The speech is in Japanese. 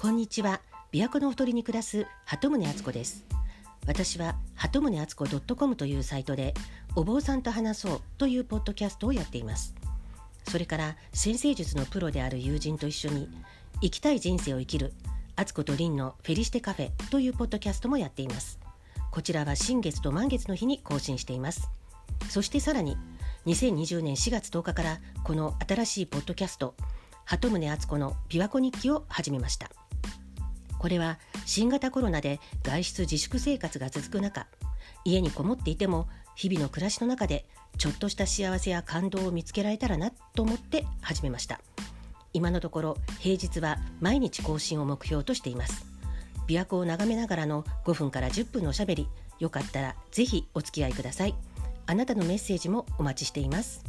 こんにちは。琵琶湖のほとりに暮らす鳩宗敦子です。私は鳩宗敦子 .com というサイトでお坊さんと話そうというポッドキャストをやっています。それから先生術のプロである友人と一緒に生きたい人生を生きる敦子と凛のフェリシテカフェというポッドキャストもやっています。こちらは新月と満月の日に更新しています。そしてさらに2020年4月10日からこの新しいポッドキャスト鳩宗敦子の琵琶湖日記を始めました。これは新型コロナで外出自粛生活が続く中家にこもっていても日々の暮らしの中でちょっとした幸せや感動を見つけられたらなと思って始めました。今のところ平日は毎日更新を目標としています。琵琶湖を眺めながらの5分から10分のおしゃべり。よかったらぜひお付き合いください。あなたのメッセージもお待ちしています。